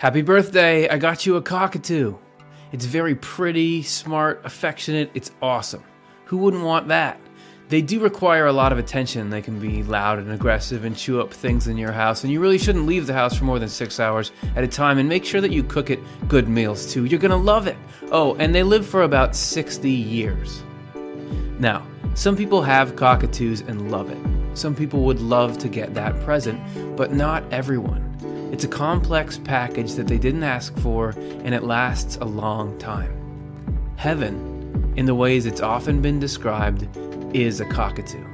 Happy birthday! I got you a cockatoo. It's very pretty, smart, affectionate. It's awesome. Who wouldn't want that? They do require a lot of attention. They can be loud and aggressive and chew up things in your house, and you really shouldn't leave the house for more than six hours at a time. And make sure that you cook it good meals too. You're gonna love it. Oh, and they live for about 60 years. Now, some people have cockatoos and love it. Some people would love to get that present, but not everyone. It's a complex package that they didn't ask for, and it lasts a long time. Heaven, in the ways it's often been described, is a cockatoo.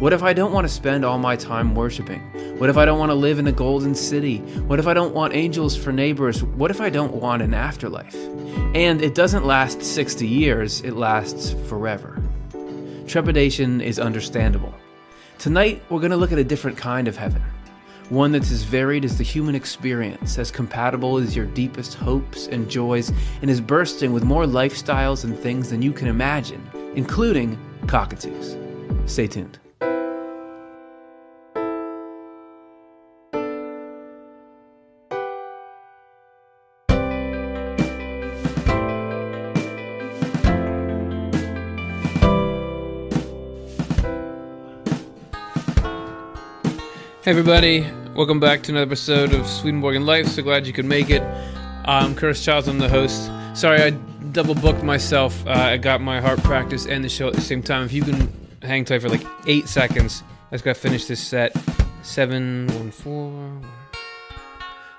What if I don't want to spend all my time worshiping? What if I don't want to live in a golden city? What if I don't want angels for neighbors? What if I don't want an afterlife? And it doesn't last 60 years, it lasts forever. Trepidation is understandable. Tonight, we're going to look at a different kind of heaven. One that's as varied as the human experience, as compatible as your deepest hopes and joys, and is bursting with more lifestyles and things than you can imagine, including cockatoos. Stay tuned. Hey everybody, welcome back to another episode of Swedenborg and Life. So glad you could make it. I'm Curtis Childs, I'm the host. Sorry, I double booked myself. Uh, I got my heart practice and the show at the same time. If you can hang tight for like eight seconds, I just gotta finish this set. Seven, one, four.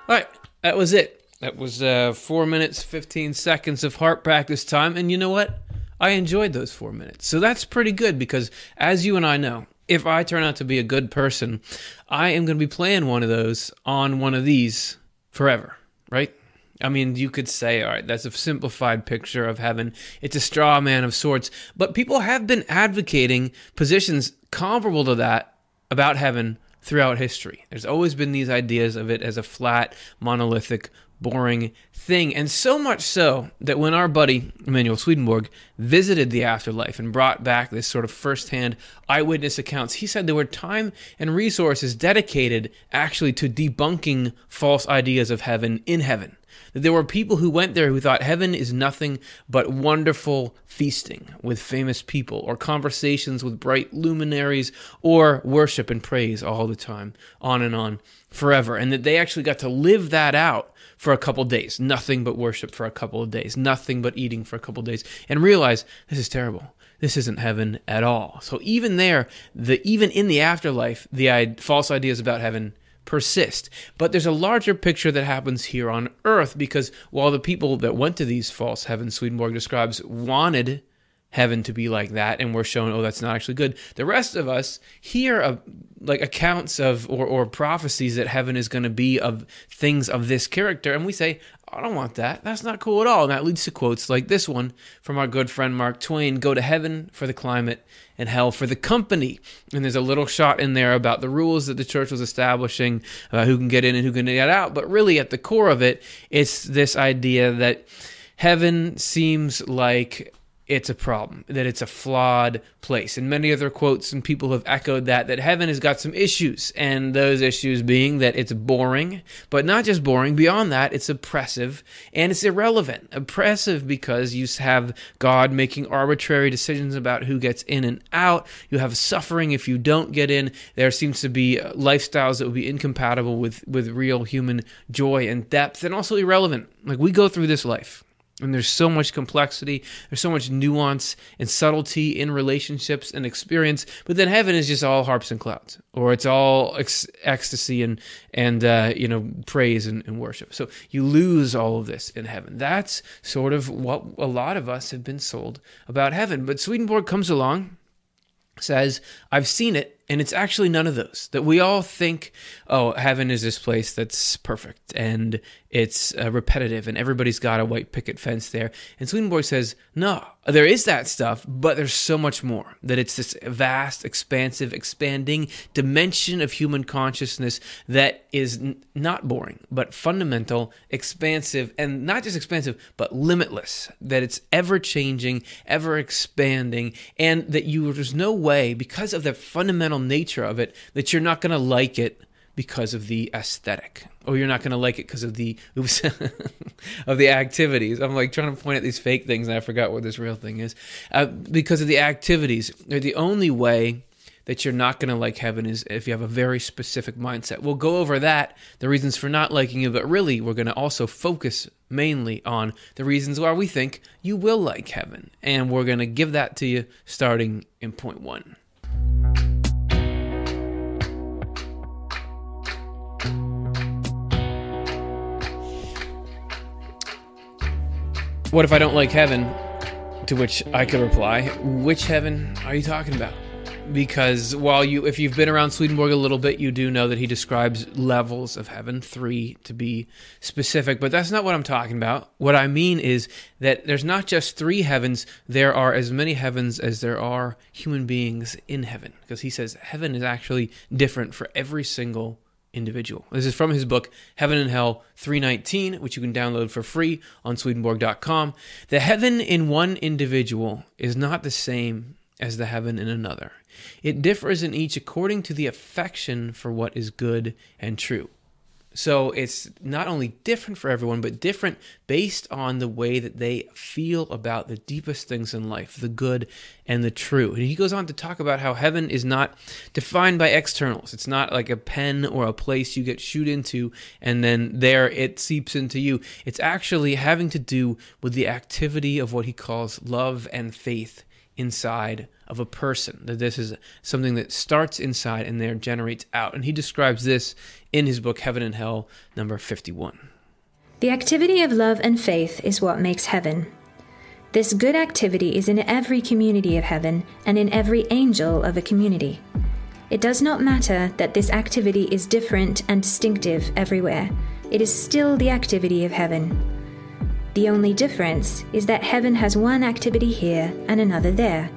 All right, that was it. That was uh, four minutes, 15 seconds of heart practice time. And you know what? I enjoyed those four minutes. So that's pretty good because, as you and I know, if I turn out to be a good person, I am going to be playing one of those on one of these forever, right? I mean, you could say, all right, that's a simplified picture of heaven. It's a straw man of sorts. But people have been advocating positions comparable to that about heaven throughout history. There's always been these ideas of it as a flat, monolithic boring thing. And so much so that when our buddy Emanuel Swedenborg visited the afterlife and brought back this sort of firsthand eyewitness accounts, he said there were time and resources dedicated actually to debunking false ideas of heaven in heaven. There were people who went there who thought heaven is nothing but wonderful feasting with famous people, or conversations with bright luminaries, or worship and praise all the time, on and on, forever. And that they actually got to live that out for a couple days, nothing but worship for a couple of days, nothing but eating for a couple of days, and realize this is terrible. This isn't heaven at all. So even there, the even in the afterlife, the false ideas about heaven persist. But there's a larger picture that happens here on earth because while the people that went to these false heavens Swedenborg describes wanted heaven to be like that and we're shown oh that's not actually good the rest of us hear like accounts of or, or prophecies that heaven is going to be of things of this character and we say i don't want that. That's not cool at all. And that leads to quotes like this one from our good friend mark twain go to heaven for the climate and hell for the company. And there's a little shot in there about the rules that the church was establishing about who can get in and who can get out. But really at the core of it it's this idea that heaven seems like it's a problem, that it's a flawed place. And many other quotes and people have echoed that, that heaven has got some issues. And those issues being that it's boring, but not just boring, beyond that, it's oppressive and it's irrelevant. Oppressive because you have God making arbitrary decisions about who gets in and out. You have suffering if you don't get in. There seems to be lifestyles that would be incompatible with, with real human joy and depth and also irrelevant. Like we go through this life and there's so much complexity, there's so much nuance and subtlety in relationships and experience. But then heaven is just all harps and clouds, or it's all ecstasy and and uh, you know praise and, and worship. So you lose all of this in heaven. That's sort of what a lot of us have been sold about heaven. But Swedenborg comes along, says, "I've seen it." And it's actually none of those. That we all think, oh, heaven is this place that's perfect and it's uh, repetitive and everybody's got a white picket fence there. And Swedenborg says, no, there is that stuff, but there's so much more. That it's this vast, expansive, expanding dimension of human consciousness that is n- not boring, but fundamental, expansive, and not just expansive, but limitless. That it's ever changing, ever expanding, and that you there's no way, because of the fundamental nature of it, that you're not going to like it because of the aesthetic, or you're not going to like it because of the oops, of the activities. I'm like trying to point at these fake things, and I forgot what this real thing is. Uh, because of the activities, they're the only way that you're not going to like heaven is if you have a very specific mindset. We'll go over that, the reasons for not liking it, but really we're going to also focus mainly on the reasons why we think you will like heaven. And we're going to give that to you starting in point one. What if I don't like heaven? To which I could reply, which heaven are you talking about? Because while you, if you've been around Swedenborg a little bit, you do know that he describes levels of heaven, three to be specific, but that's not what I'm talking about. What I mean is that there's not just three heavens, there are as many heavens as there are human beings in heaven. Because he says heaven is actually different for every single individual. This is from his book, Heaven and Hell 319, which you can download for free on Swedenborg.com. The heaven in one individual is not the same as the heaven in another. It differs in each according to the affection for what is good and true. So it's not only different for everyone, but different based on the way that they feel about the deepest things in life, the good and the true. And he goes on to talk about how heaven is not defined by externals. It's not like a pen or a place you get shoot into and then there it seeps into you. It's actually having to do with the activity of what he calls love and faith inside of a person. That this is something that starts inside and there generates out. And he describes this in his book Heaven and Hell, number 51. The activity of love and faith is what makes heaven. This good activity is in every community of heaven and in every angel of a community. It does not matter that this activity is different and distinctive everywhere, it is still the activity of heaven. The only difference is that heaven has one activity here and another there.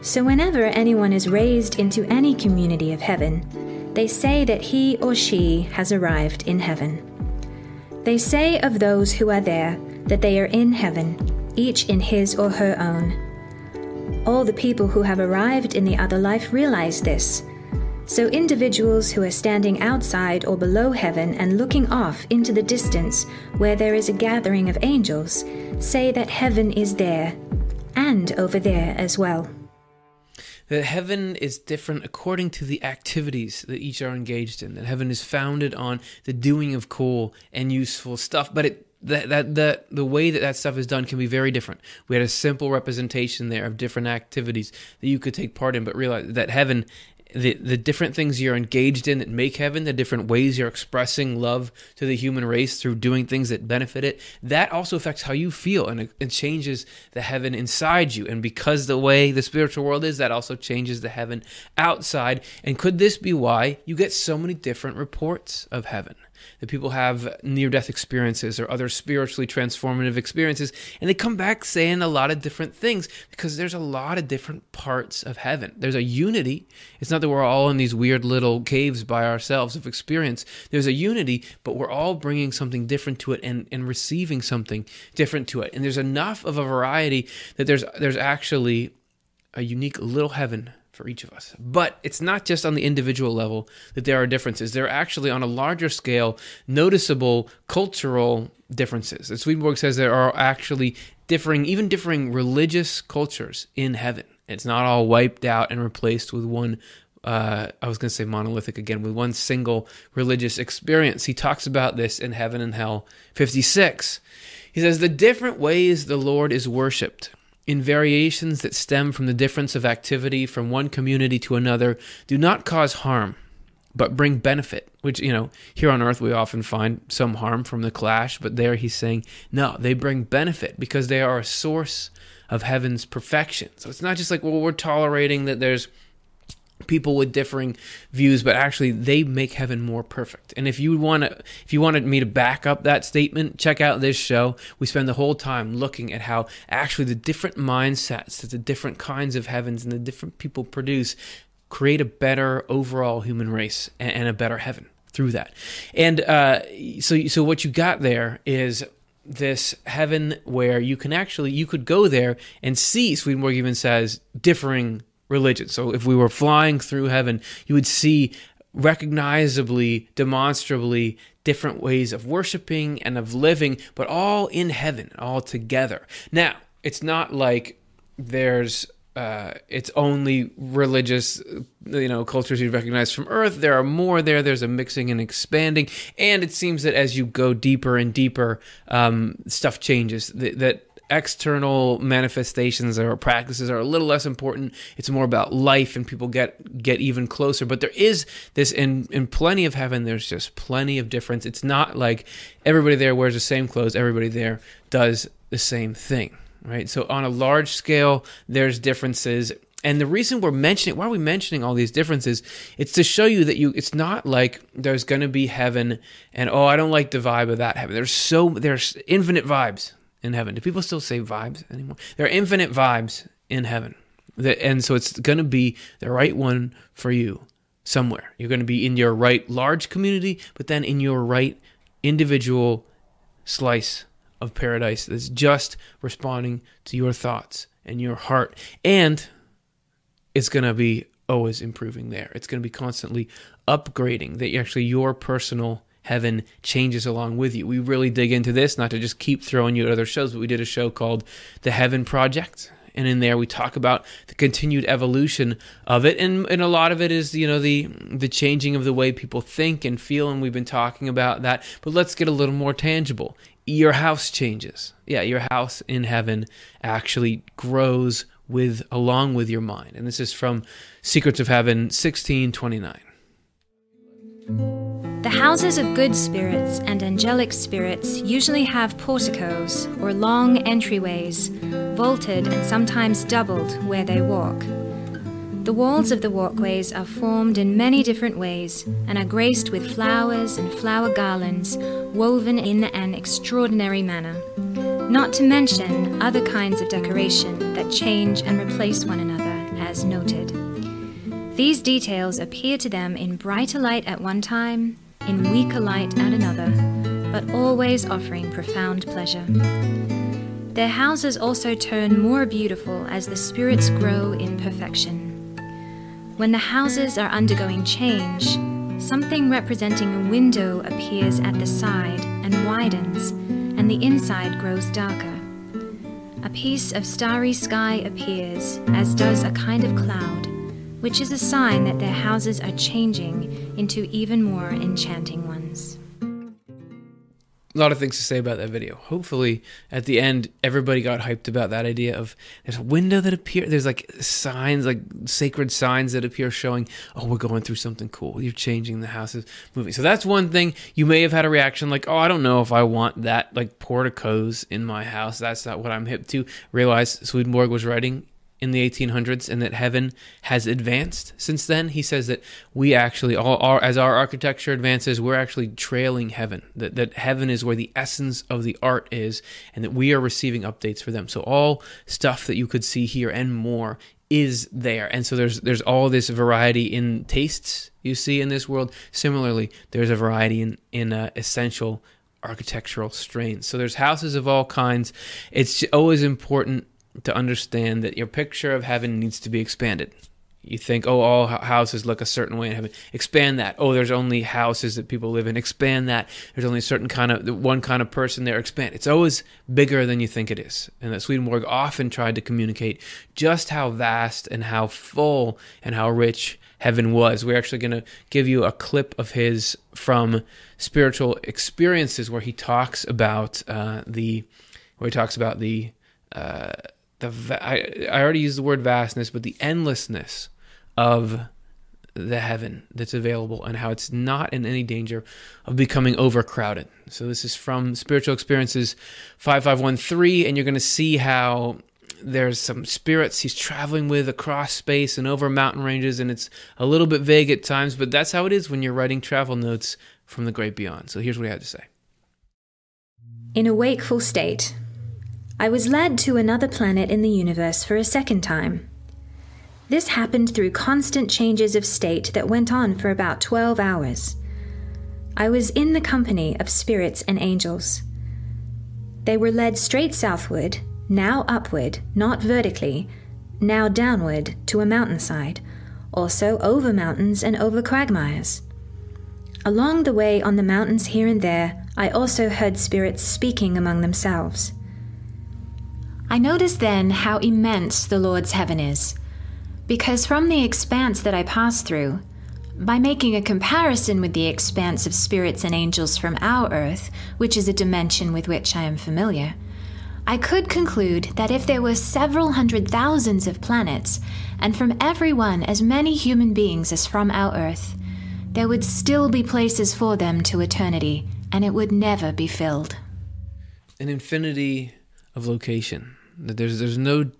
So, whenever anyone is raised into any community of heaven, they say that he or she has arrived in heaven. They say of those who are there that they are in heaven, each in his or her own. All the people who have arrived in the other life realize this. So, individuals who are standing outside or below heaven and looking off into the distance where there is a gathering of angels say that heaven is there and over there as well that heaven is different according to the activities that each are engaged in. That heaven is founded on the doing of cool and useful stuff, but it that that that the way that that stuff is done can be very different. We had a simple representation there of different activities that you could take part in, but realize that heaven the the different things you're engaged in that make heaven, the different ways you're expressing love to the human race through doing things that benefit it, that also affects how you feel and it, it, changes the heaven inside you. And because the way the spiritual world is, that also changes the heaven outside. And could this be why you get so many different reports of heaven? That people have near death experiences or other spiritually transformative experiences, and they come back saying a lot of different things because there's a lot of different parts of heaven. There's a unity. It's not that we're all in these weird little caves by ourselves of experience. There's a unity, but we're all bringing something different to it and, and receiving something different to it. And there's enough of a variety that there's there's actually a unique little heaven for each of us. But it's not just on the individual level that there are differences. There are actually, on a larger scale, noticeable cultural differences. As Swedenborg says, there are actually differing, even differing religious cultures in heaven. It's not all wiped out and replaced with one uh, I was going to say monolithic again, with one single religious experience. He talks about this in Heaven and Hell 56. He says, The different ways the Lord is worshiped in variations that stem from the difference of activity from one community to another do not cause harm but bring benefit which you know here on earth we often find some harm from the clash but there he's saying no they bring benefit because they are a source of heaven's perfection. So it's not just like well we're tolerating that there's people with differing views but actually they make heaven more perfect. And if you want to if you wanted me to back up that statement check out this show. We spend the whole time looking at how actually the different mindsets that the different kinds of heavens and the different people produce create a better overall human race and, a better heaven through that. And uh, so so what you got there is this heaven where you can actually you could go there and see Swedenborg even says differing religion. So if we were flying through heaven, you would see recognizably, demonstrably different ways of worshiping and of living, but all in heaven, all together. Now, it's not like there's uh, it's only religious, you know, cultures you recognize from Earth. There are more there. There's a mixing and expanding, and it seems that as you go deeper and deeper, um, stuff changes. That, that external manifestations or practices are a little less important. It's more about life, and people get get even closer. But there is this in in plenty of heaven. There's just plenty of difference. It's not like everybody there wears the same clothes. Everybody there does the same thing right? So on a large scale, there's differences. And the reason we're mentioning why are we mentioning all these differences? It's to show you that you it's not like there's going to be heaven and oh I don't like the vibe of that heaven. There's so there's infinite vibes in heaven. Do people still say vibes anymore? There are infinite vibes in heaven. And so it's going to be the right one for you somewhere. You're going to be in your right large community, but then in your right individual slice of paradise that's just responding to your thoughts and your heart. And it's going to be always improving there. It's going to be constantly upgrading that actually your personal heaven changes along with you. We really dig into this, not to just keep throwing you at other shows, but we did a show called The Heaven Project. And in there we talk about the continued evolution of it. And and a lot of it is you know the the changing of the way people think and feel. And we've been talking about that. But let's get a little more tangible. Your house changes. Yeah your house in heaven actually grows with along with your mind. And this is from secrets of heaven 1629 the houses of good spirits and angelic spirits usually have porticos or long entryways, vaulted and sometimes doubled where they walk. The walls of the walkways are formed in many different ways and are graced with flowers and flower garlands woven in an extraordinary manner, not to mention other kinds of decoration that change and replace one another, as noted. These details appear to them in brighter light at one time in weaker light at another, but always offering profound pleasure. Their houses also turn more beautiful as the spirits grow in perfection. When the houses are undergoing change, something representing a window appears at the side and widens, and the inside grows darker. A piece of starry sky appears, as does a kind of cloud, which is a sign that their houses are changing into even more enchanting ones. A lot of things to say about that video. Hopefully, at the end, everybody got hyped about that idea of there's a window that appears. There's like signs, like sacred signs that appear showing, oh, we're going through something cool. You're changing the houses, moving. So that's one thing. You may have had a reaction like, oh, I don't know if I want that, like porticos in my house. That's not what I'm hip to. Realize Swedenborg was writing in the 1800s and that heaven has advanced since then. He says that we actually, all our, as our architecture advances, we're actually trailing heaven. That, that heaven is where the essence of the art is, and that we are receiving updates for them. So all stuff that you could see here and more is there. And so there's there's all this variety in tastes you see in this world. Similarly, there's a variety in in uh, essential architectural strains. So there's houses of all kinds. It's always important to understand that your picture of heaven needs to be expanded. You think, oh, all houses look a certain way in heaven. Expand that. Oh, there's only houses that people live in. Expand that. There's only a certain kind of one kind of person there. Expand. It's always bigger than you think it is. And that Swedenborg often tried to communicate just how vast and how full and how rich heaven was. We're actually going to give you a clip of his from spiritual experiences where he talks about uh, the where he talks about the uh, the I, I already used the word vastness, but the endlessness of the heaven that's available and how it's not in any danger of becoming overcrowded. So this is from Spiritual Experiences 5513 and you're going to see how there's some spirits he's traveling with across space and over mountain ranges and it's a little bit vague at times, but that's how it is when you're writing travel notes from the great beyond. So here's what he had to say. In a wakeful state, I was led to another planet in the universe for a second time. This happened through constant changes of state that went on for about 12 hours. I was in the company of spirits and angels. They were led straight southward, now upward, not vertically, now downward to a mountainside, also over mountains and over quagmires. Along the way on the mountains here and there, I also heard spirits speaking among themselves. I noticed then how immense the Lord's heaven is, because from the expanse that I passed through, by making a comparison with the expanse of spirits and angels from our earth, which is a dimension with which I am familiar, I could conclude that if there were several hundred thousands of planets, and from every one as many human beings as from our Earth, there would still be places for them to eternity, and it would never be filled. An infinity of location. There's there's no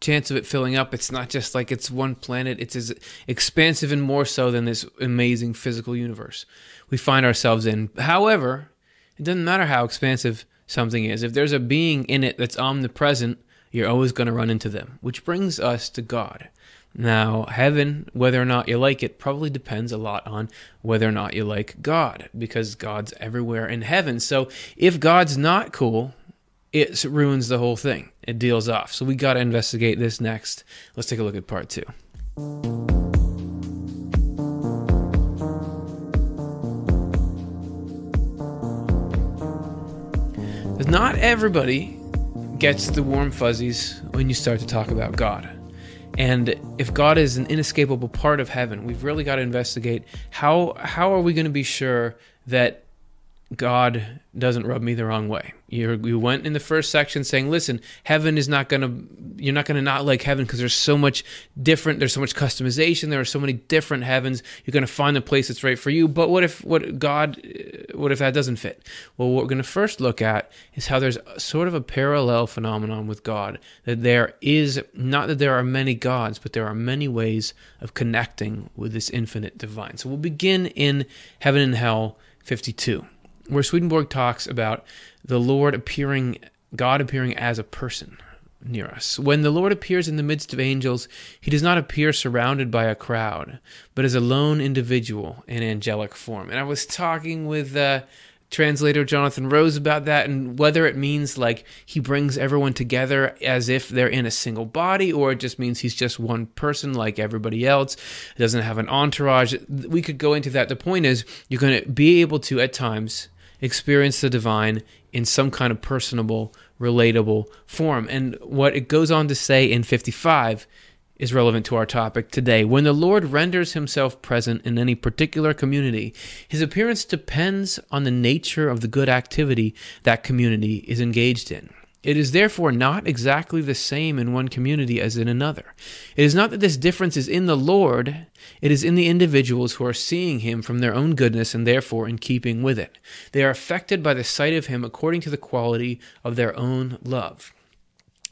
chance of it filling up. It's not just like it's one planet. It's as expansive and more so than this amazing physical universe we find ourselves in. However, it doesn't matter how expansive something is. If there's a being in it that's omnipresent, you're always going to run into them, which brings us to God. Now, heaven, whether or not you like it, probably depends a lot on whether or not you like God, because God's everywhere in heaven. So if God's not cool, it ruins the whole thing. It deals off. So we got to investigate this next. Let's take a look at part two. Not everybody gets the warm fuzzies when you start to talk about God. And if God is an inescapable part of heaven, we've really got to investigate how how are we going to be sure that God doesn't rub me the wrong way. you you went in the first section saying, listen, heaven is not going to, you're not going to not like heaven because there's so much different, there's so much customization, there are so many different heavens. You're going to find the place that's right for you. But what if, what God, what if that doesn't fit? Well, what we're going to first look at is how there's sort of a parallel phenomenon with God. That there is, not that there are many gods, but there are many ways of connecting with this infinite divine. So we'll begin in Heaven and Hell 52 where Swedenborg talks about the Lord appearing, God appearing as a person near us. When the Lord appears in the midst of angels, he does not appear surrounded by a crowd, but as a lone individual in angelic form. And I was talking with uh, translator Jonathan Rose about that and whether it means like he brings everyone together as if they're in a single body or it just means he's just one person like everybody else doesn't have an entourage we could go into that the point is you're going to be able to at times experience the divine in some kind of personable, relatable form. And what it goes on to say in 55 is relevant to our topic today. When the Lord renders himself present in any particular community, his appearance depends on the nature of the good activity that community is engaged in. It is therefore not exactly the same in one community as in another. It is not that this difference is in the Lord, it is in the individuals who are seeing Him from their own goodness and therefore in keeping with it. They are affected by the sight of Him according to the quality of their own love.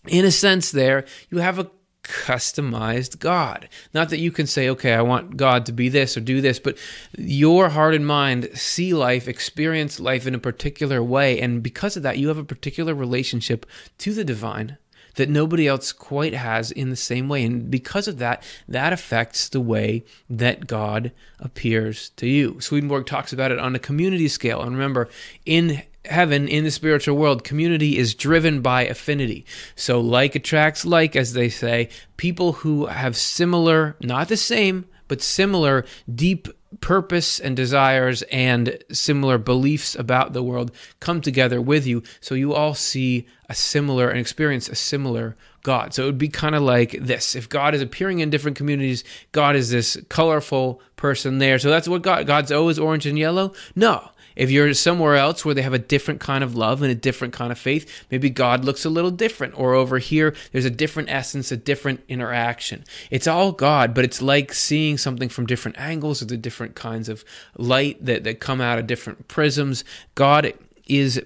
In a sense, there, you have a customized God. Not that you can say, okay, I want God to be this or do this, but your heart and mind see life, experience life in a particular way. And because of that, you have a particular relationship to the divine that nobody else quite has in the same way. And because of that, that affects the way that God appears to you. Swedenborg talks about it on a community scale. And remember, in heaven in the spiritual world, community is driven by affinity. So, like attracts like, as they say, people who have similar, not the same, but similar deep purpose and desires and similar beliefs about the world come together with you. So, you all see a similar and experience a similar God. So, it would be kind of like this if God is appearing in different communities, God is this colorful person there. So, that's what God, God's always orange and yellow? No. If you're somewhere else where they have a different kind of love and a different kind of faith, maybe God looks a little different. Or over here, there's a different essence, a different interaction. It's all God, but it's like seeing something from different angles or the different kinds of light that, that come out of different prisms. God is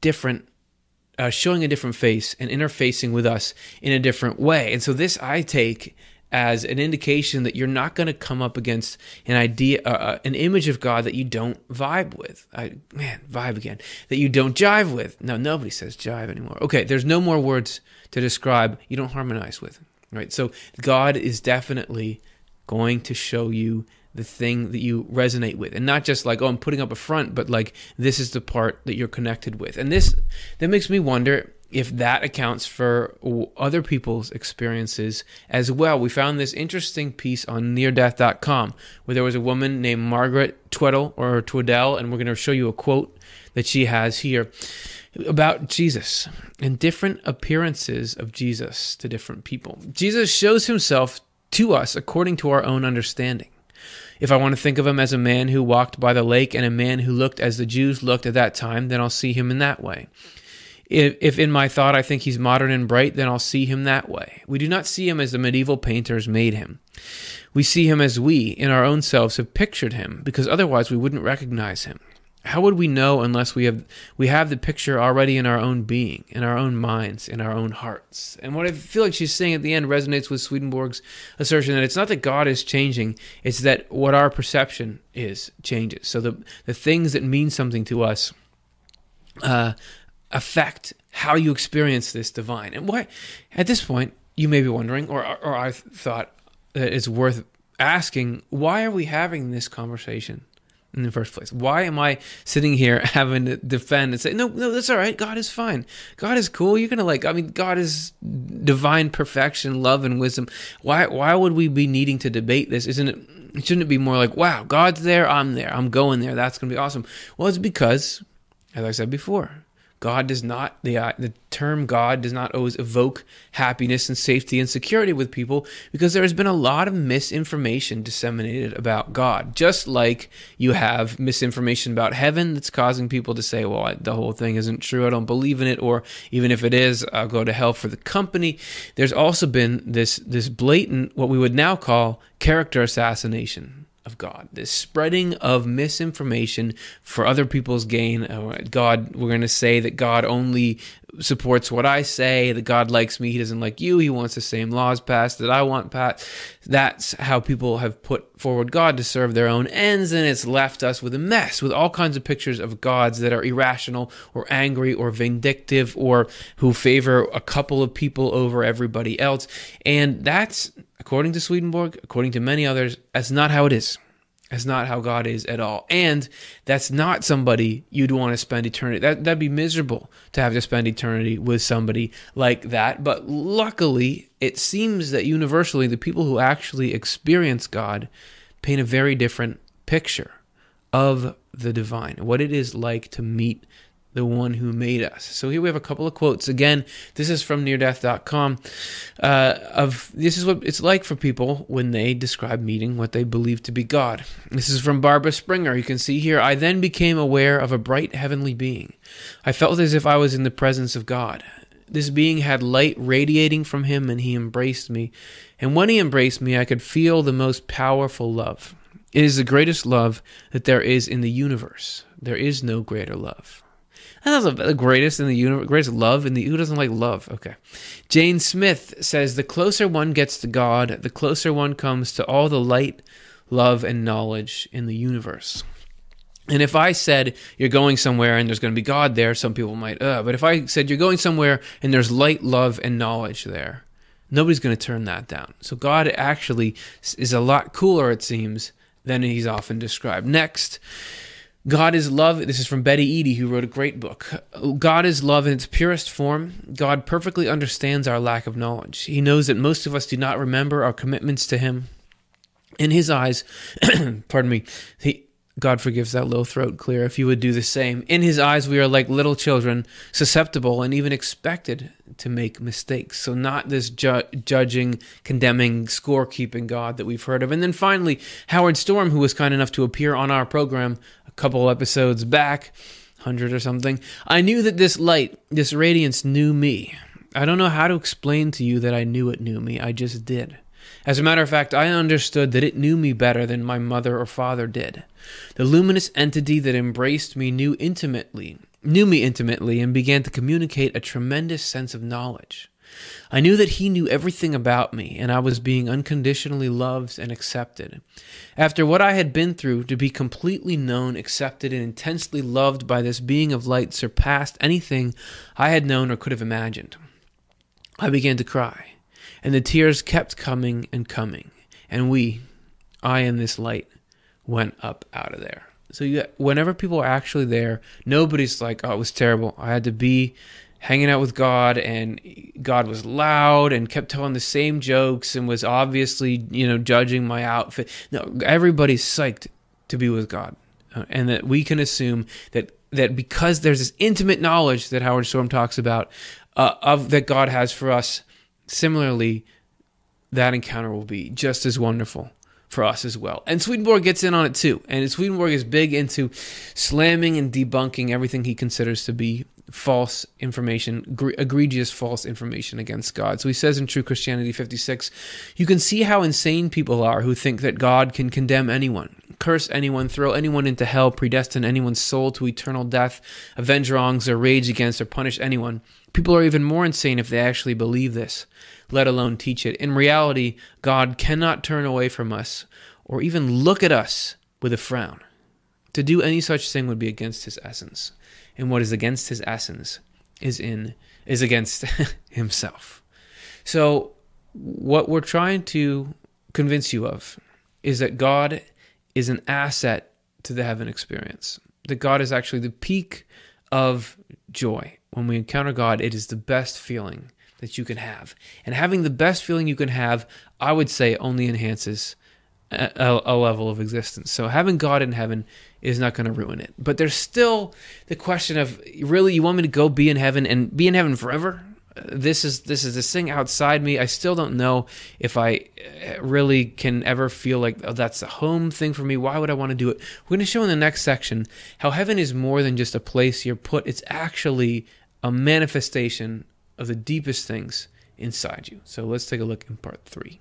different uh, showing a different face and interfacing with us in a different way. And so this I take as an indication that you're not going to come up against an idea, uh, uh, an image of God that you don't vibe with. I, man, vibe again. That you don't jive with. No, nobody says jive anymore. Okay, there's no more words to describe you don't harmonize with. Right? So God is definitely going to show you the thing that you resonate with and not just like oh i'm putting up a front but like this is the part that you're connected with and this that makes me wonder if that accounts for other people's experiences as well. We found this interesting piece on neardeath.com where there was a woman named Margaret Tweddle or Tweddell, and we're going to show you a quote that she has here about Jesus and different appearances of Jesus to different people. Jesus shows himself to us according to our own understanding. If I want to think of him as a man who walked by the lake and a man who looked as the Jews looked at that time, then I'll see him in that way. If, if in my thought I think he's modern and bright, then I'll see him that way. We do not see him as the medieval painters made him. We see him as we, in our own selves, have pictured him, because otherwise we wouldn't recognize him. How would we know unless we have we have the picture already in our own being, in our own minds, in our own hearts? And what I feel like she's saying at the end resonates with Swedenborg's assertion that it's not that God is changing, it's that what our perception is changes. So the the things that mean something to us uh, affect how you experience this divine. And why, at this point, you may be wondering, or, or I thought that it's worth asking, why are we having this conversation in the first place? Why am I sitting here having to defend and say, no, no, that's all right. God is fine. God is cool. You're gonna like. I mean, God is divine perfection, love, and wisdom. Why? Why would we be needing to debate this? Isn't it? Shouldn't it be more like, wow, God's there, I'm there, I'm going there. That's gonna be awesome. Well, it's because, as I said before, God does not the uh, the term God does not always evoke happiness and safety and security with people because there has been a lot of misinformation disseminated about God. Just like you have misinformation about heaven that's causing people to say, "Well, I, the whole thing isn't true. I don't believe in it," or even if it is, I'll go to hell for the company. There's also been this this blatant what we would now call character assassination of God, this spreading of misinformation for other people's gain. Uh, God, we're going to say that God only supports what I say, that God likes me, He doesn't like you, He wants the same laws passed that I want passed. That's how people have put forward God to serve their own ends, and it's left us with a mess, with all kinds of pictures of gods that are irrational or angry or vindictive or who favor a couple of people over everybody else. And that's according to Swedenborg, according to many others, that's not how it is. That's not how God is at all. And that's not somebody you'd want to spend eternity. That that'd be miserable to have to spend eternity with somebody like that. But luckily, it seems that universally the people who actually experience God paint a very different picture of the divine, what it is like to meet the one who made us. So here we have a couple of quotes. Again, this is from neardeath.com. Uh, of this is what it's like for people when they describe meeting what they believe to be God. This is from Barbara Springer. You can see here. I then became aware of a bright heavenly being. I felt as if I was in the presence of God. This being had light radiating from him, and he embraced me. And when he embraced me, I could feel the most powerful love. It is the greatest love that there is in the universe. There is no greater love. That's the greatest in the universe, greatest love in the who doesn't like love? Okay. Jane Smith says the closer one gets to God, the closer one comes to all the light, love, and knowledge in the universe. And if I said you're going somewhere and there's going to be God there, some people might, uh, but if I said you're going somewhere and there's light, love, and knowledge there, nobody's going to turn that down. So God actually is a lot cooler, it seems, than he's often described. Next, God is love. This is from Betty Eadie, who wrote a great book. God is love in its purest form. God perfectly understands our lack of knowledge. He knows that most of us do not remember our commitments to Him. In His eyes, pardon me, he, God forgives that low throat clear if you would do the same. In his eyes, we are like little children, susceptible and even expected to make mistakes. So, not this ju- judging, condemning, scorekeeping God that we've heard of. And then finally, Howard Storm, who was kind enough to appear on our program couple episodes back, 100 or something. I knew that this light, this radiance knew me. I don't know how to explain to you that I knew it knew me. I just did. As a matter of fact, I understood that it knew me better than my mother or father did. The luminous entity that embraced me knew intimately, knew me intimately, and began to communicate a tremendous sense of knowledge. I knew that he knew everything about me, and I was being unconditionally loved and accepted. After what I had been through, to be completely known, accepted, and intensely loved by this being of light surpassed anything I had known or could have imagined. I began to cry, and the tears kept coming and coming, and we, I and this light, went up out of there. So you, whenever people are actually there, nobody's like, "Oh, it was terrible. I had to be hanging out with God and God was loud and kept telling the same jokes and was obviously, you know, judging my outfit. No, everybody's psyched to be with God. Uh, and that we can assume that that because there's this intimate knowledge that Howard Storm talks about uh, of that God has for us, similarly, that encounter will be just as wonderful for us as well. And Swedenborg gets in on it too. And Swedenborg is big into slamming and debunking everything he considers to be false information, egregious false information against God. So he says in True Christianity 56, you can see how insane people are who think that God can condemn anyone, curse anyone, throw anyone into hell, predestine anyone's soul to eternal death, avenge wrongs, or rage against or punish anyone. People are even more insane if they actually believe this, let alone teach it. In reality, God cannot turn away from us or even look at us with a frown. To do any such thing would be against his essence and what is against his essence is in is against himself. So what we're trying to convince you of is that God is an asset to the heaven experience. That God is actually the peak of joy. When we encounter God, it is the best feeling that you can have. And having the best feeling you can have, I would say, only enhances a, a, level of existence. So having God in heaven is not going to ruin it. But there's still the question of really, you want me to go be in heaven and be in heaven forever? This is this is this thing outside me. I still don't know if I uh, really can ever feel like oh, that's a home thing for me. Why would I want to do it? We're going to show in the next section how heaven is more than just a place you're put. It's actually a manifestation of the deepest things inside you. So let's take a look in part three.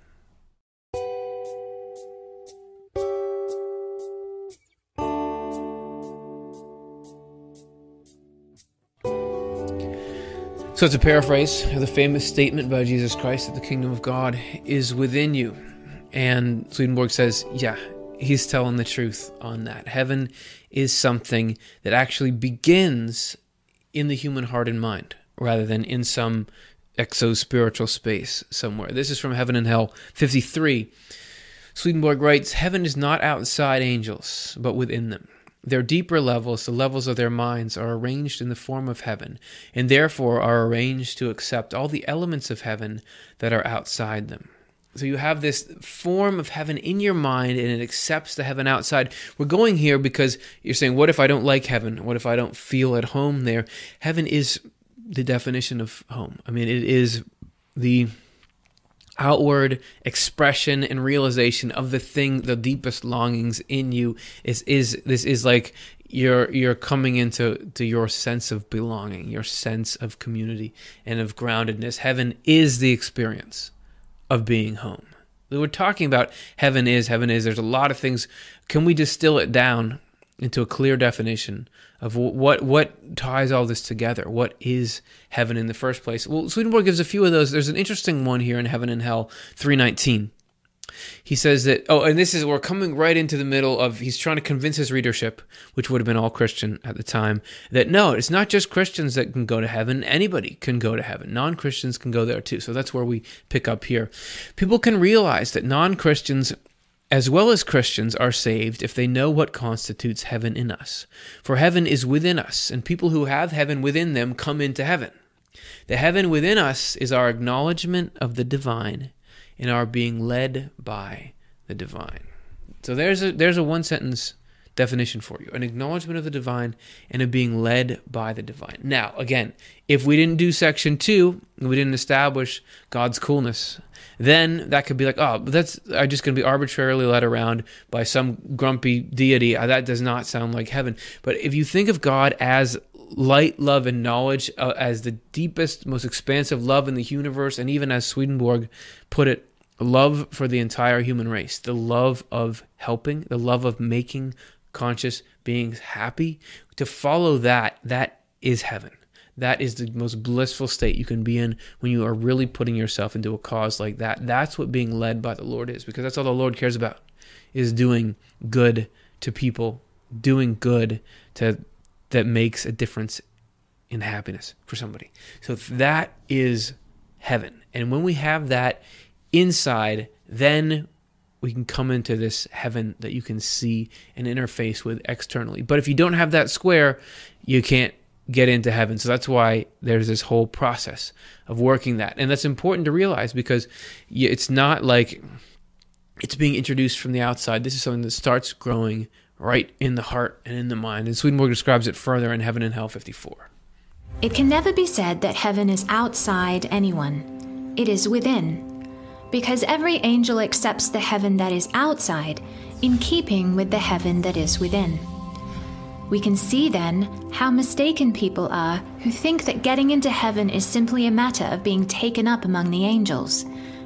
So, it's a paraphrase of the famous statement by Jesus Christ that the kingdom of God is within you. And Swedenborg says, yeah, he's telling the truth on that. Heaven is something that actually begins in the human heart and mind rather than in some exo spiritual space somewhere. This is from Heaven and Hell 53. Swedenborg writes Heaven is not outside angels, but within them. Their deeper levels, the levels of their minds, are arranged in the form of heaven, and therefore are arranged to accept all the elements of heaven that are outside them. So you have this form of heaven in your mind and it accepts the heaven outside. We're going here because you're saying, what if I don't like heaven? What if I don't feel at home there? Heaven is the definition of home. I mean, it is the outward expression and realization of the thing the deepest longings in you is is this is like you're you're coming into to your sense of belonging your sense of community and of groundedness. Heaven is the experience of being home. We're talking about heaven is heaven is. There's a lot of things. Can we distill it down into a clear definition of what what ties all this together. What is heaven in the first place? Well, Swedenborg gives a few of those. There's an interesting one here in Heaven and Hell 319. He says that oh, and this is we're coming right into the middle of he's trying to convince his readership, which would have been all Christian at the time, that no, it's not just Christians that can go to heaven. Anybody can go to heaven. Non-Christians can go there too. So that's where we pick up here. People can realize that non-Christians as well as Christians are saved if they know what constitutes heaven in us. For heaven is within us, and people who have heaven within them come into heaven. The heaven within us is our acknowledgement of the divine and our being led by the divine. So there's a there's a one sentence definition for you an acknowledgement of the divine and a being led by the divine. Now, again, if we didn't do section two, we didn't establish God's coolness then that could be like, oh, that's I'm just going to be arbitrarily led around by some grumpy deity. Uh, that does not sound like heaven. But if you think of God as light, love, and knowledge, uh, as the deepest, most expansive love in the universe, and even as Swedenborg put it, love for the entire human race, the love of helping, the love of making conscious beings happy, to follow that, that is heaven. That is the most blissful state you can be in when you are really putting yourself into a cause like that. That's what being led by the Lord is, because that's all the Lord cares about is doing good to people, doing good to that makes a difference in happiness for somebody. So that is heaven. And when we have that inside, then we can come into this heaven that you can see and interface with externally. But if you don't have that square, you can't get into heaven. So that's why there's this whole process of working that. And that's important to realize because it's not like it's being introduced from the outside. This is something that starts growing right in the heart and in the mind. And Swedenborg describes it further in Heaven and Hell 54. It can never be said that heaven is outside anyone, it is within. Because every angel accepts the heaven that is outside in keeping with the heaven that is within. We can see then how mistaken people are who think that getting into heaven is simply a matter of being taken up among the angels,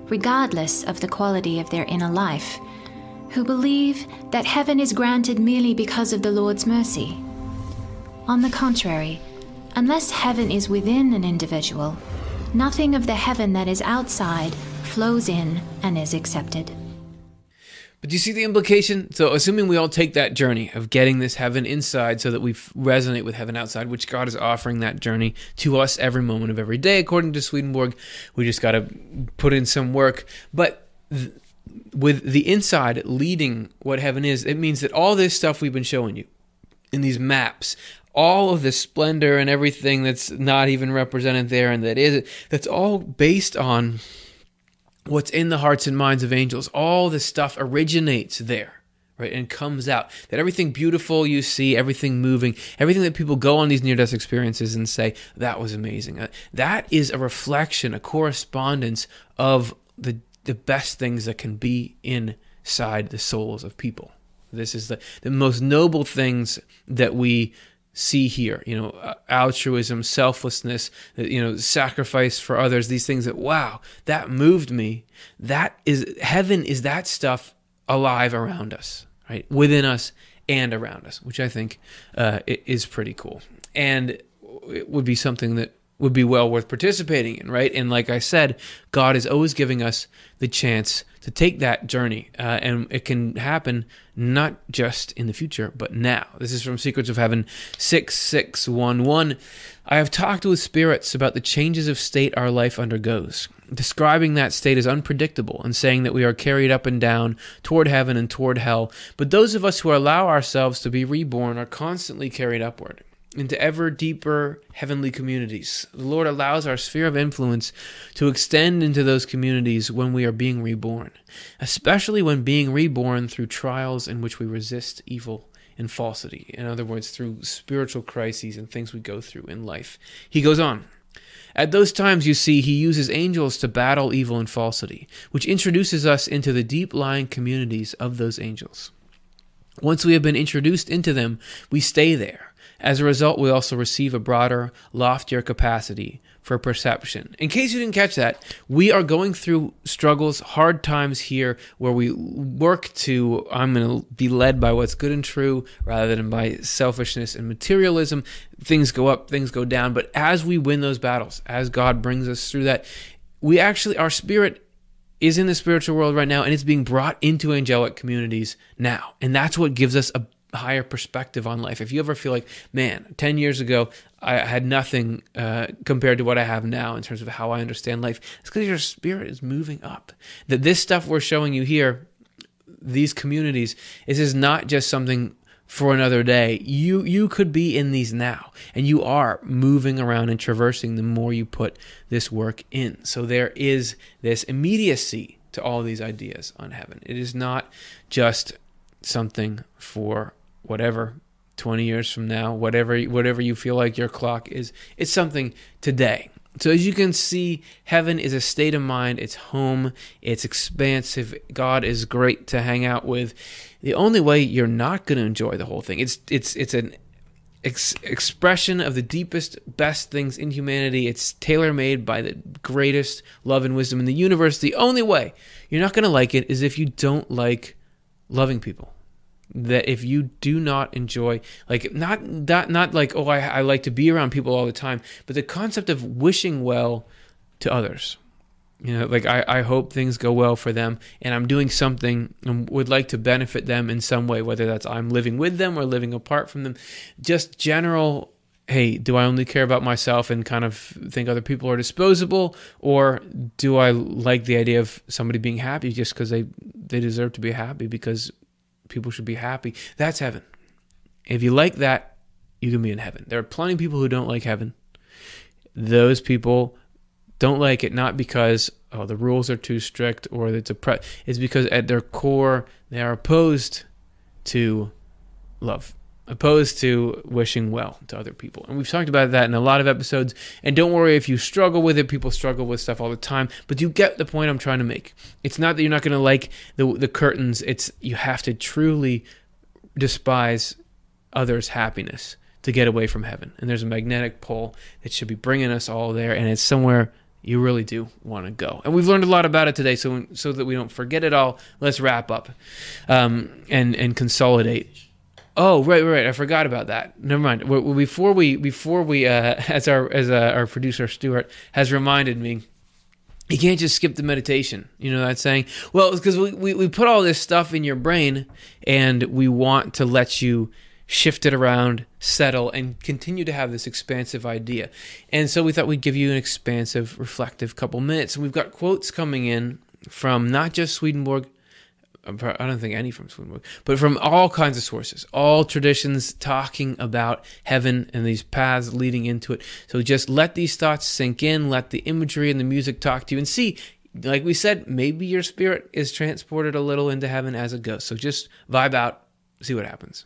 regardless of the quality of their inner life, who believe that heaven is granted merely because of the Lord's mercy. On the contrary, unless heaven is within an individual, nothing of the heaven that is outside flows in and is accepted. But do you see the implication? So, assuming we all take that journey of getting this heaven inside so that we resonate with heaven outside, which God is offering that journey to us every moment of every day, according to Swedenborg, we just got to put in some work. But th- with the inside leading what heaven is, it means that all this stuff we've been showing you in these maps, all of the splendor and everything that's not even represented there and that is, that's all based on what's in the hearts and minds of angels. All this stuff originates there. Right, and comes out that everything beautiful you see, everything moving, everything that people go on these near death experiences and say, that was amazing. Uh, that is a reflection, a correspondence of the, the best things that can be inside the souls of people. This is the, the most noble things that we see here you know uh, altruism selflessness uh, you know sacrifice for others these things that wow that moved me. That is heaven is that stuff alive around us right? Within us and around us which i think uh, is pretty cool. And it would be something that would be well worth participating in right and like i said god is always giving us the chance to take that journey. Uh, and it can happen not just in the future, but now. This is from Secrets of Heaven 6611. I have talked with spirits about the changes of state our life undergoes, describing that state as unpredictable and saying that we are carried up and down toward heaven and toward hell. But those of us who allow ourselves to be reborn are constantly carried upward into ever deeper heavenly communities. The Lord allows our sphere of influence to extend into those communities when we are being reborn, especially when being reborn through trials in which we resist evil and falsity. In other words, through spiritual crises and things we go through in life. He goes on. At those times, you see, he uses angels to battle evil and falsity, which introduces us into the deep lying communities of those angels. Once we have been introduced into them, we stay there as a result, we also receive a broader, loftier capacity for perception. In case you didn't catch that, we are going through struggles, hard times here where we work to, I'm going to be led by what's good and true rather than by selfishness and materialism. Things go up, things go down. But as we win those battles, as God brings us through that, we actually, our spirit is in the spiritual world right now and it's being brought into angelic communities now. And that's what gives us a higher perspective on life. If you ever feel like, man, 10 years ago, I had nothing uh, compared to what I have now in terms of how I understand life, it's because your spirit is moving up. That this stuff we're showing you here, these communities, this is not just something for another day. You you could be in these now, and you are moving around and traversing the more you put this work in. So there is this immediacy to all these ideas on heaven. It is not just something for whatever 20 years from now whatever whatever you feel like your clock is it's something today. So as you can see heaven is a state of mind. It's home. It's expansive. God is great to hang out with. The only way you're not going to enjoy the whole thing it's it's it's an ex- expression of the deepest best things in humanity. It's tailor made by the greatest love and wisdom in the universe. The only way you're not going to like it is if you don't like loving people that if you do not enjoy like not not not like oh I, I like to be around people all the time but the concept of wishing well to others. You know like I, I hope things go well for them and i'm doing something and would like to benefit them in some way whether that's i'm living with them or living apart from them. Just general hey do i only care about myself and kind of think other people are disposable or do i like the idea of somebody being happy just because they they deserve to be happy because people should be happy. That's heaven. If you like that, you can be in heaven. There are plenty of people who don't like heaven. Those people don't like it not because oh the rules are too strict or it's a pre- it's because at their core they are opposed to love opposed to wishing well to other people. And we've talked about that in a lot of episodes. And don't worry if you struggle with it. People struggle with stuff all the time. But you get the point i'm trying to make. It's not that you're not going to like the the curtains. It's you have to truly despise others happiness to get away from heaven. And there's a magnetic pull that should be bringing us all there. And it's somewhere you really do want to go. And we've learned a lot about it today, so so that we don't forget it all. Let's wrap up um, and and consolidate. Oh, right, right. I forgot about that. Never mind. Before we before we uh, as our as uh, our producer Stuart has reminded me. You can't just skip the meditation. You know that saying? Well, because we, we, we put all this stuff in your brain and we want to let you shift it around, settle, and continue to have this expansive idea. And so we thought we'd give you an expansive, reflective couple minutes. And we've got quotes coming in from not just Swedenborg. I don't think any from Swedenborg, but from all kinds of sources, all traditions talking about heaven and these paths leading into it. So just let these thoughts sink in, let the imagery and the music talk to you, and see like we said, maybe your spirit is transported a little into heaven as it goes. So just vibe out, see what happens.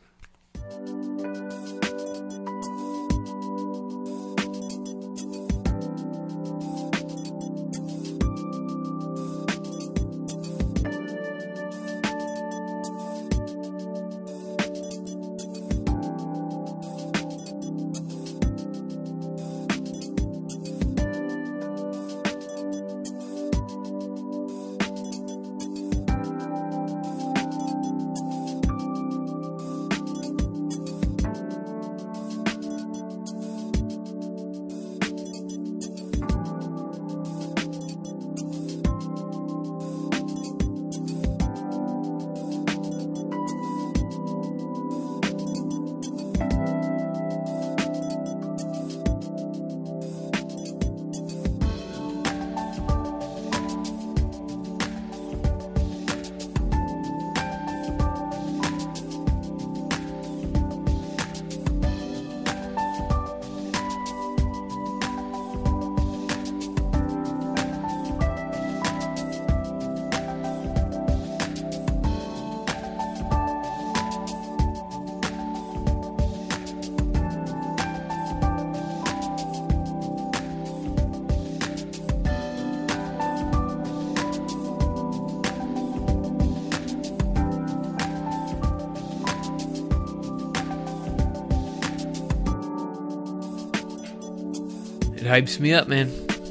Hypes me up, man.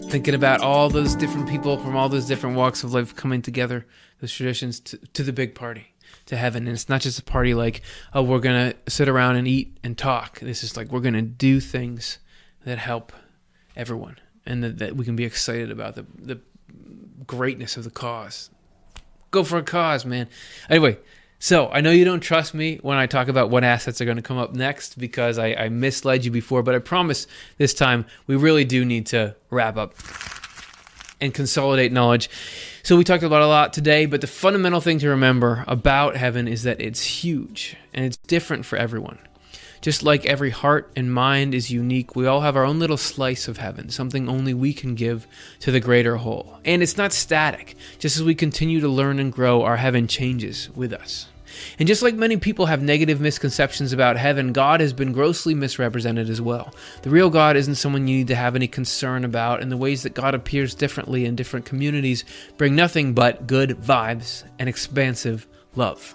Thinking about all those different people from all those different walks of life coming together, those traditions to, to the big party, to heaven. And it's not just a party like, oh, we're going to sit around and eat and talk. This is like, we're going to do things that help everyone and that, that we can be excited about the, the greatness of the cause. Go for a cause, man. Anyway, so I know you don't trust me when I talk about what assets are going to come up next because I, I, misled you before, but I promise this time we really do need to wrap up and consolidate knowledge. So we talked about a lot today, but the fundamental thing to remember about heaven is that it's huge and it's different for everyone. Just like every heart and mind is unique, we all have our own little slice of heaven, something only we can give to the greater whole. And it's not static. Just as we continue to learn and grow, our heaven changes with us. And just like many people have negative misconceptions about heaven, God has been grossly misrepresented as well. The real God isn't someone you need to have any concern about, and the ways that God appears differently in different communities bring nothing but good vibes and expansive love.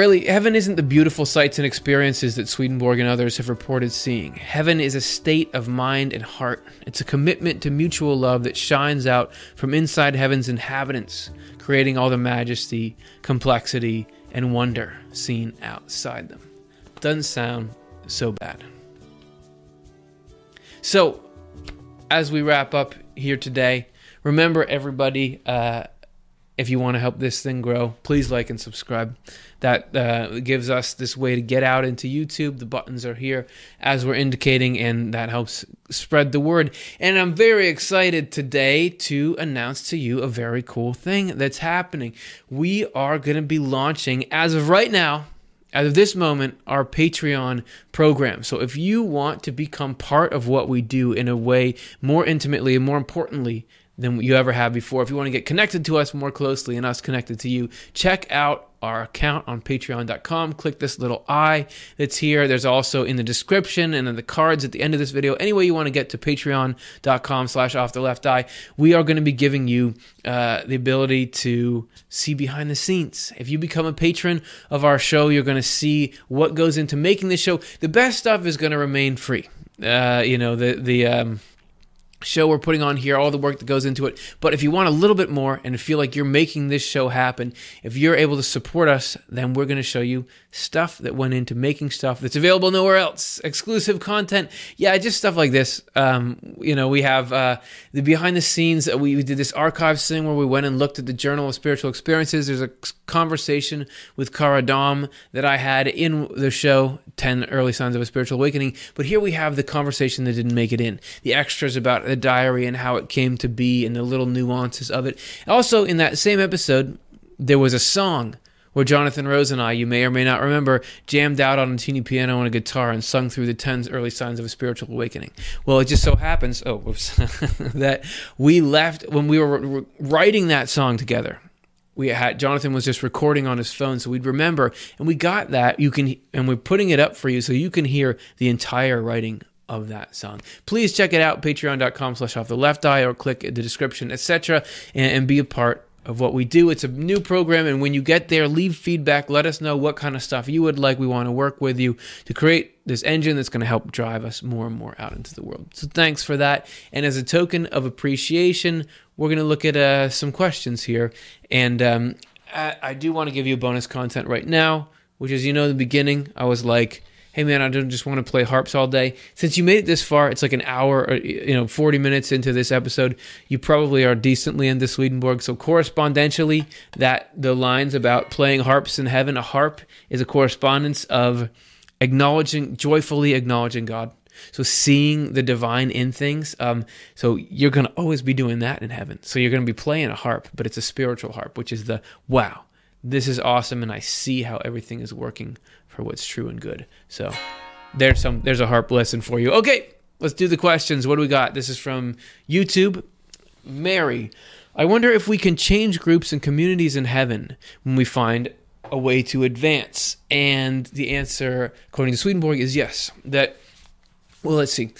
Really, heaven isn't the beautiful sights and experiences that Swedenborg and others have reported seeing. Heaven is a state of mind and heart. It's a commitment to mutual love that shines out from inside heaven's inhabitants, creating all the majesty, complexity, and wonder seen outside them. Doesn't sound so bad. So, as we wrap up here today, remember everybody, uh, if you want to help this thing grow, please like and subscribe. That uh, gives us this way to get out into YouTube. The buttons are here as we're indicating, and that helps spread the word. And I'm very excited today to announce to you a very cool thing that's happening. We are going to be launching, as of right now, as of this moment, our Patreon program. So if you want to become part of what we do in a way more intimately and more importantly than you ever have before, if you want to get connected to us more closely and us connected to you, check out our account on patreon.com. Click this little I that's here. There's also in the description and in the cards at the end of this video. Any way you want to get to patreon.com slash off the left eye, we are going to be giving you uh, the ability to see behind the scenes. If you become a patron of our show, you're going to see what goes into making this show. The best stuff is going to remain free. Uh, you know, the, the, um, show we're putting on here, all the work that goes into it. But if you want a little bit more and feel like you're making this show happen, if you're able to support us, then we're going to show you stuff that went into making stuff that's available nowhere else, exclusive content. Yeah, just stuff like this. Um, you know, we have uh, the behind the scenes. Uh, we, we did this archives thing where we went and looked at the Journal of Spiritual Experiences. There's a conversation with Cara Dom that I had in the show, 10 Early Signs of a Spiritual Awakening. But here we have the conversation that didn't make it in, the extras about the diary and how it came to be and the little nuances of it. Also, in that same episode, there was a song where Jonathan Rose and I, you may or may not remember, jammed out on a teeny piano and a guitar and sung through the 10 early signs of a spiritual awakening. Well, it just so happens, oh, whoops, that we left when we were writing that song together. We had Jonathan was just recording on his phone, so we'd remember, and we got that. You can, and we're putting it up for you so you can hear the entire writing of that song. Please check it out, patreon.com slash off the left eye, or click the description, etc., and, and be a part of what we do. It's a new program, and when you get there, leave feedback. Let us know what kind of stuff you would like. We want to work with you to create this engine that's going to help drive us more and more out into the world. So thanks for that. And as a token of appreciation, we're going to look at uh, some questions here. And um, I, I do want to give you bonus content right now, which is, you know, the beginning, I was like, hey man, I don't just want to play harps all day. Since you made it this far, it's like an hour, or, you know, 40 minutes into this episode, you probably are decently into Swedenborg. So correspondentially, that the lines about playing harps in heaven, a harp is a correspondence of acknowledging, joyfully acknowledging God. So seeing the divine in things. Um, so you're going to always be doing that in heaven. So you're going to be playing a harp, but it's a spiritual harp, which is the wow, this is awesome, and I see how everything is working for what's true and good. So there's some there's a harp lesson for you. Okay, let's do the questions. What do we got? This is from YouTube. Mary, I wonder if we can change groups and communities in heaven when we find a way to advance. And the answer, according to Swedenborg, is yes. That well, let's see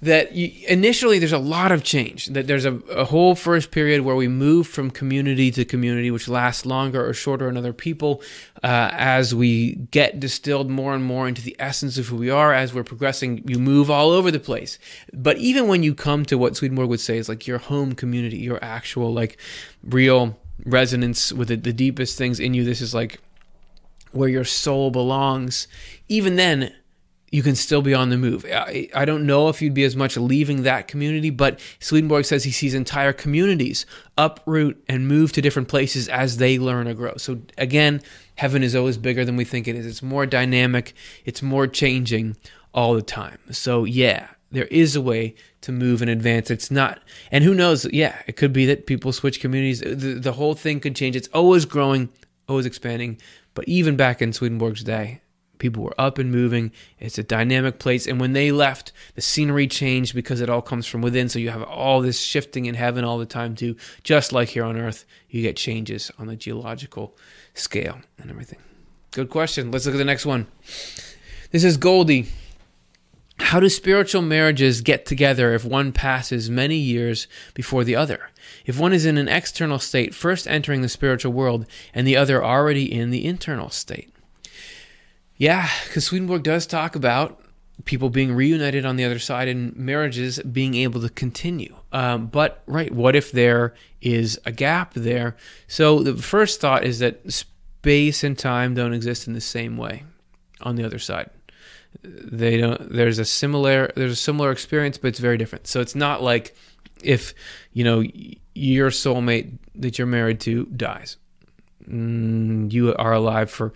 that you, initially there's a lot of change that there's a, a, whole first period where we move from community to community which lasts longer or shorter in other people uh, as we get distilled more and more into the essence of who we are as we're progressing you move all over the place. But even when you come to what swedenborg would say is like your home community your actual like real resonance with the, the deepest things in you this is like where your soul belongs. Even then you can still be on the move. I, I, don't know if you'd be as much leaving that community, but Swedenborg says he sees entire communities uproot and move to different places as they learn or grow. So again, heaven is always bigger than we think it is. It's more dynamic, it's more changing all the time. So yeah, there is a way to move and advance. It's not, and who knows? Yeah, it could be that people switch communities. The, the whole thing could change. It's always growing, always expanding. But even back in Swedenborg's day, People were up and moving. It's a dynamic place. And when they left, the scenery changed because it all comes from within. So you have all this shifting in heaven all the time, too. Just like here on earth, you get changes on the geological scale and everything. Good question. Let's look at the next one. This is Goldie. How do spiritual marriages get together if one passes many years before the other? If one is in an external state, first entering the spiritual world, and the other already in the internal state? Yeah, because Swedenborg does talk about people being reunited on the other side and marriages being able to continue. Um, but, right, what if there is a gap there? So the first thought is that space and time don't exist in the same way on the other side. They don't. There's a similar. There's a similar experience, but it's very different. So it's not like if you know your soulmate that you're married to dies. Mm, you are alive for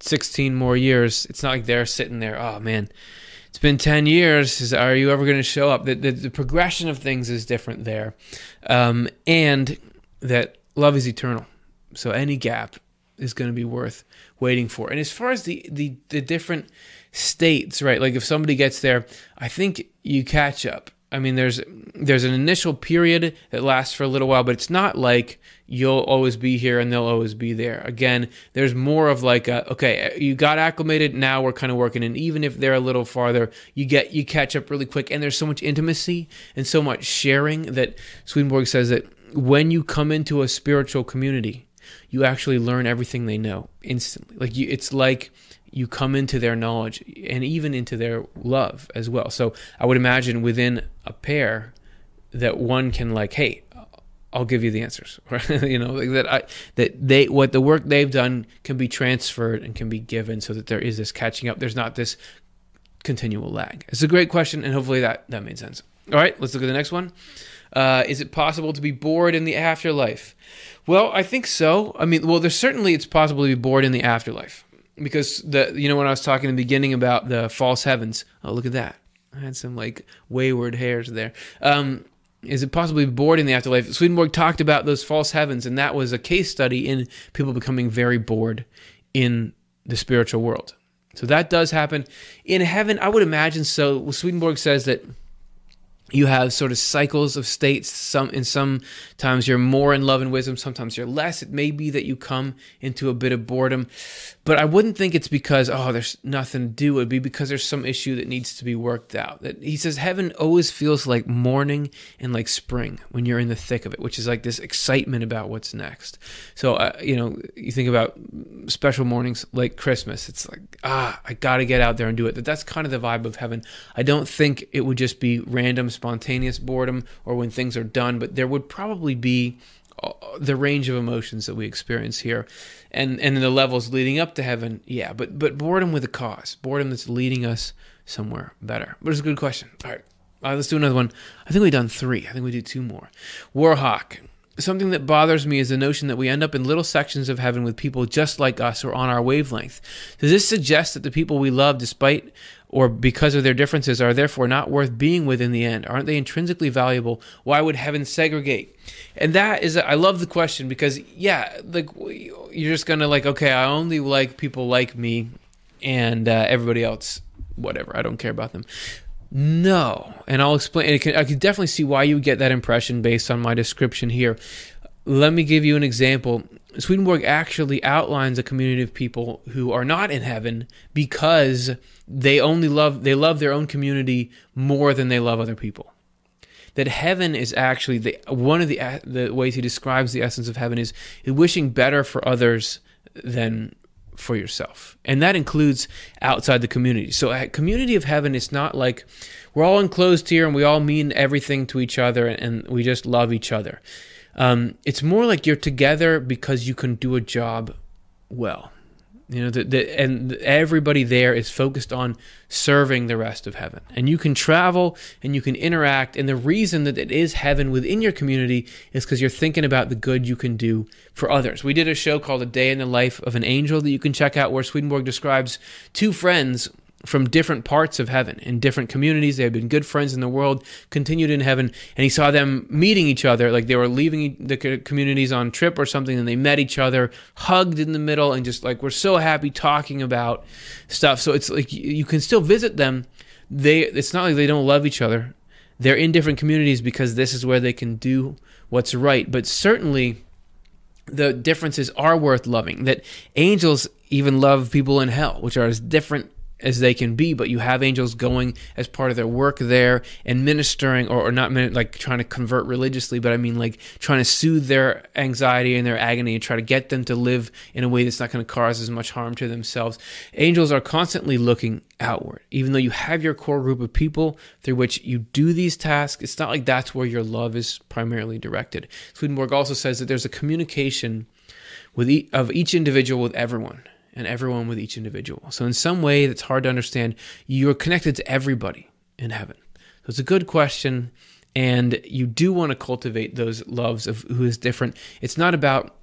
16 more years. It's not like they're sitting there, oh man, it's been 10 years. Are you ever going to show up? The, the, the, progression of things is different there. Um, and that love is eternal. So any gap is going to be worth waiting for. And as far as the, the the different states, right? Like if somebody gets there, I think you catch up. I mean, there's there's an initial period that lasts for a little while, but it's not like you'll always be here and they'll always be there. Again, there's more of like a, okay, you got acclimated, now we're kind of working, and even if they're a little farther, you get you catch up really quick, and there's so much intimacy and so much sharing that Swedenborg says that when you come into a spiritual community, you actually learn everything they know instantly. Like you, it's like you come into their knowledge and even into their love as well. So I would imagine within a pair that one can like, hey, I'll give you the answers. you know, like that I that they what the work they've done can be transferred and can be given so that there is this catching up. There's not this continual lag. It's a great question and hopefully that that made sense. All right, let's look at the next one. Uh, is it possible to be bored in the afterlife? Well, I think so. I mean, well, there's certainly it's possible to be bored in the afterlife because the you know when I was talking in the beginning about the false heavens. Oh, look at that! I had some like wayward hairs there. Um, is it possibly bored in the afterlife? Swedenborg talked about those false heavens, and that was a case study in people becoming very bored in the spiritual world. So that does happen in heaven. I would imagine so. Swedenborg says that you have sort of cycles of states some in some times you're more in love and wisdom sometimes you're less it may be that you come into a bit of boredom but i wouldn't think it's because oh there's nothing to do. It would be because there's some issue that needs to be worked out. That he says heaven always feels like morning and like spring when you're in the thick of it which is like this excitement about what's next. So uh, you know you think about special mornings like christmas. It's like ah i gotta get out there and do it. That that's kind of the vibe of heaven. I don't think it would just be random spontaneous boredom or when things are done, but there would probably be Uh, the range of emotions that we experience here and and the levels leading up to heaven yeah but but boredom with a cause boredom that's leading us somewhere better. But it's a good question. All right all right let's do another one. I think we've done three. I think we do two more. Warhawk something that bothers me is the notion that we end up in little sections of heaven with people just like us or on our wavelength does this suggest that the people we love despite or because of their differences are therefore not worth being with in the end? Aren't they intrinsically valuable? Why would heaven segregate? And that is, I love the question because, yeah, like you're just gonna like, okay, I only like people like me, and uh, everybody else, whatever, I don't care about them. No, and I'll explain. I can definitely see why you get that impression based on my description here. Let me give you an example. Swedenborg actually outlines a community of people who are not in heaven because they only love they love their own community more than they love other people. That heaven is actually the one of the the ways he describes the essence of heaven is wishing better for others than for yourself. And that includes outside the community. So a community of heaven is not like we're all enclosed here and we all mean everything to each other and we just love each other. Um, it's more like you're together because you can do a job well. You know, the, the, and everybody there is focused on serving the rest of heaven. And you can travel and you can interact. And the reason that it is heaven within your community is because you're thinking about the good you can do for others. We did a show called A Day in the Life of an Angel that you can check out, where Swedenborg describes two friends from different parts of heaven in different communities. They had been good friends in the world, continued in heaven, and he saw them meeting each other. Like they were leaving the communities on trip or something, and they met each other, hugged in the middle, and just like we're so happy talking about stuff. So it's like you can still visit them. They it's not like they don't love each other. They're in different communities because this is where they can do what's right. But certainly the differences are worth loving. That angels even love people in hell, which are as different as they can be, but you have angels going as part of their work there and ministering, or, or not like trying to convert religiously, but I mean like trying to soothe their anxiety and their agony and try to get them to live in a way that's not going to cause as much harm to themselves. Angels are constantly looking outward, even though you have your core group of people through which you do these tasks. It's not like that's where your love is primarily directed. Swedenborg also says that there's a communication with e- of each individual with everyone and everyone with each individual. So, in some way that's hard to understand, you're connected to everybody in heaven. So, it's a good question, and you do want to cultivate those loves of who is different. It's not about,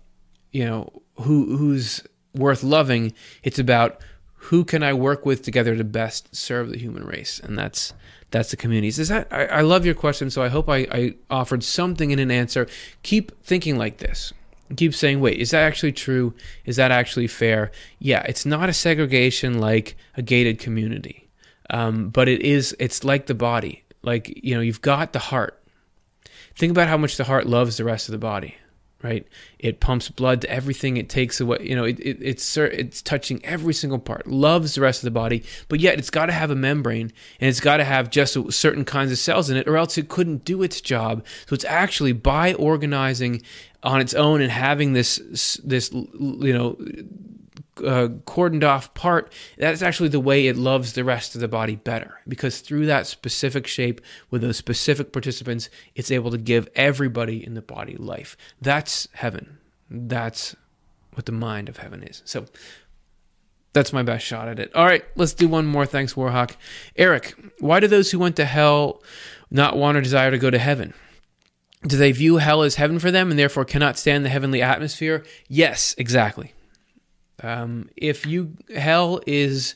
you know, who who's worth loving. It's about who can I work with together to best serve the human race, and that's that's the communities. Is that I, I love your question, so I hope I, I offered something in an answer. Keep thinking like this keep saying, wait, is that actually true? Is that actually fair? Yeah, it's not a segregation like a gated community, um, but it is. It's like the body. Like you know, you've got the heart. Think about how much the heart loves the rest of the body right? It pumps blood to everything. It takes away, you know, it, it, it's it's touching every single part. Loves the rest of the body, but yet it's got to have a membrane and it's got to have just certain kinds of cells in it, or else it couldn't do its job. So it's actually by organizing on its own and having this this you know uh, cordoned off part, that's actually the way it loves the rest of the body better. Because through that specific shape with those specific participants, it's able to give everybody in the body life. That's heaven. That's what the mind of heaven is. So that's my best shot at it. All right, let's do one more. Thanks, Warhawk. Eric, why do those who went to hell not want or desire to go to heaven? Do they view hell as heaven for them and therefore cannot stand the heavenly atmosphere? Yes, exactly. Um, if you hell is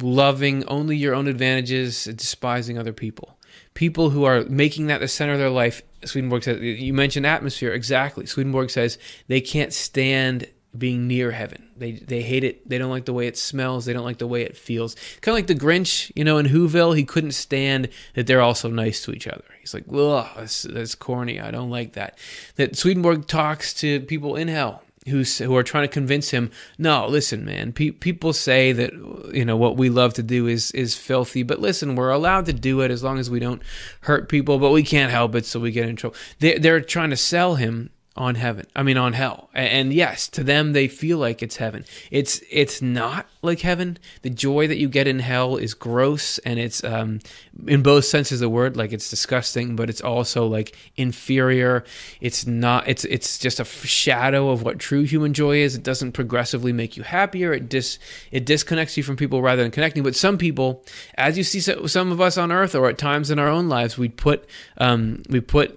loving only your own advantages, despising other people. People who are making that the center of their life. Swedenborg says you mentioned atmosphere exactly. Swedenborg says they can't stand being near heaven. They they hate it. They don't like the way it smells. They don't like the way it feels. Kind of like the Grinch, you know, in Whoville. He couldn't stand that they're all so nice to each other. He's like, ugh, that's, that's corny. I don't like that. That Swedenborg talks to people in hell who's who are trying to convince him no listen man pe- people say that you know what we love to do is is filthy but listen we're allowed to do it as long as we don't hurt people but we can't help it so we get in trouble they, they're trying to sell him on heaven. I mean on hell. And yes, to them they feel like it's heaven. It's it's not like heaven. The joy that you get in hell is gross and it's um in both senses of the word like it's disgusting, but it's also like inferior. It's not it's it's just a shadow of what true human joy is. It doesn't progressively make you happier. It dis it disconnects you from people rather than connecting. But some people as you see some of us on earth or at times in our own lives we put um we put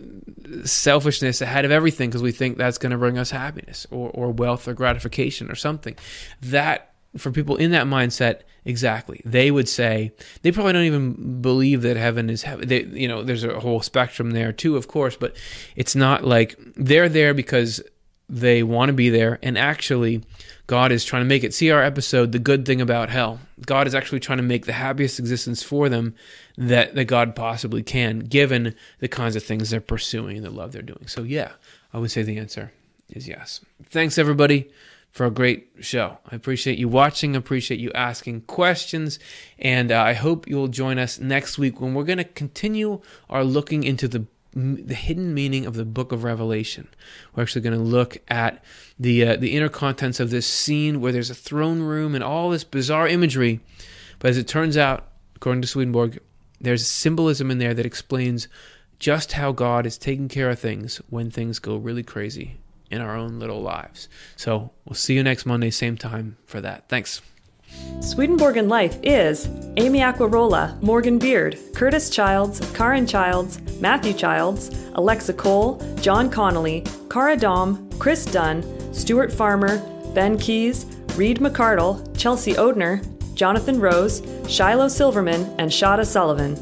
selfishness ahead of everything because we think that's going to bring us happiness or, or wealth or gratification or something. That, for people in that mindset, exactly, they would say, they probably don't even believe that heaven is heaven. They, you know, there's a whole spectrum there too, of course, but it's not like they're there because they want to be there and actually God is trying to make it. See our episode, The Good Thing About Hell. God is actually trying to make the happiest existence for them that, that God possibly can, given the kinds of things they're pursuing and the love they're doing. So, yeah, I would say the answer is yes. Thanks, everybody, for a great show. I appreciate you watching, appreciate you asking questions, and uh, I hope you'll join us next week when we're going to continue our looking into the the hidden meaning of the book of Revelation. We're actually going to look at the uh, the inner contents of this scene where there's a throne room and all this bizarre imagery. But as it turns out, according to Swedenborg, there's symbolism in there that explains just how God is taking care of things when things go really crazy in our own little lives. So we'll see you next Monday, same time for that. Thanks. Swedenborg Life is Amy Aquarola, Morgan Beard, Curtis Childs, Karen Childs, Matthew Childs, Alexa Cole, John Connolly, Cara Dom, Chris Dunn, Stuart Farmer, Ben Keys, Reed McCardle, Chelsea Odhner, Jonathan Rose, Shiloh Silverman, and Shada Sullivan.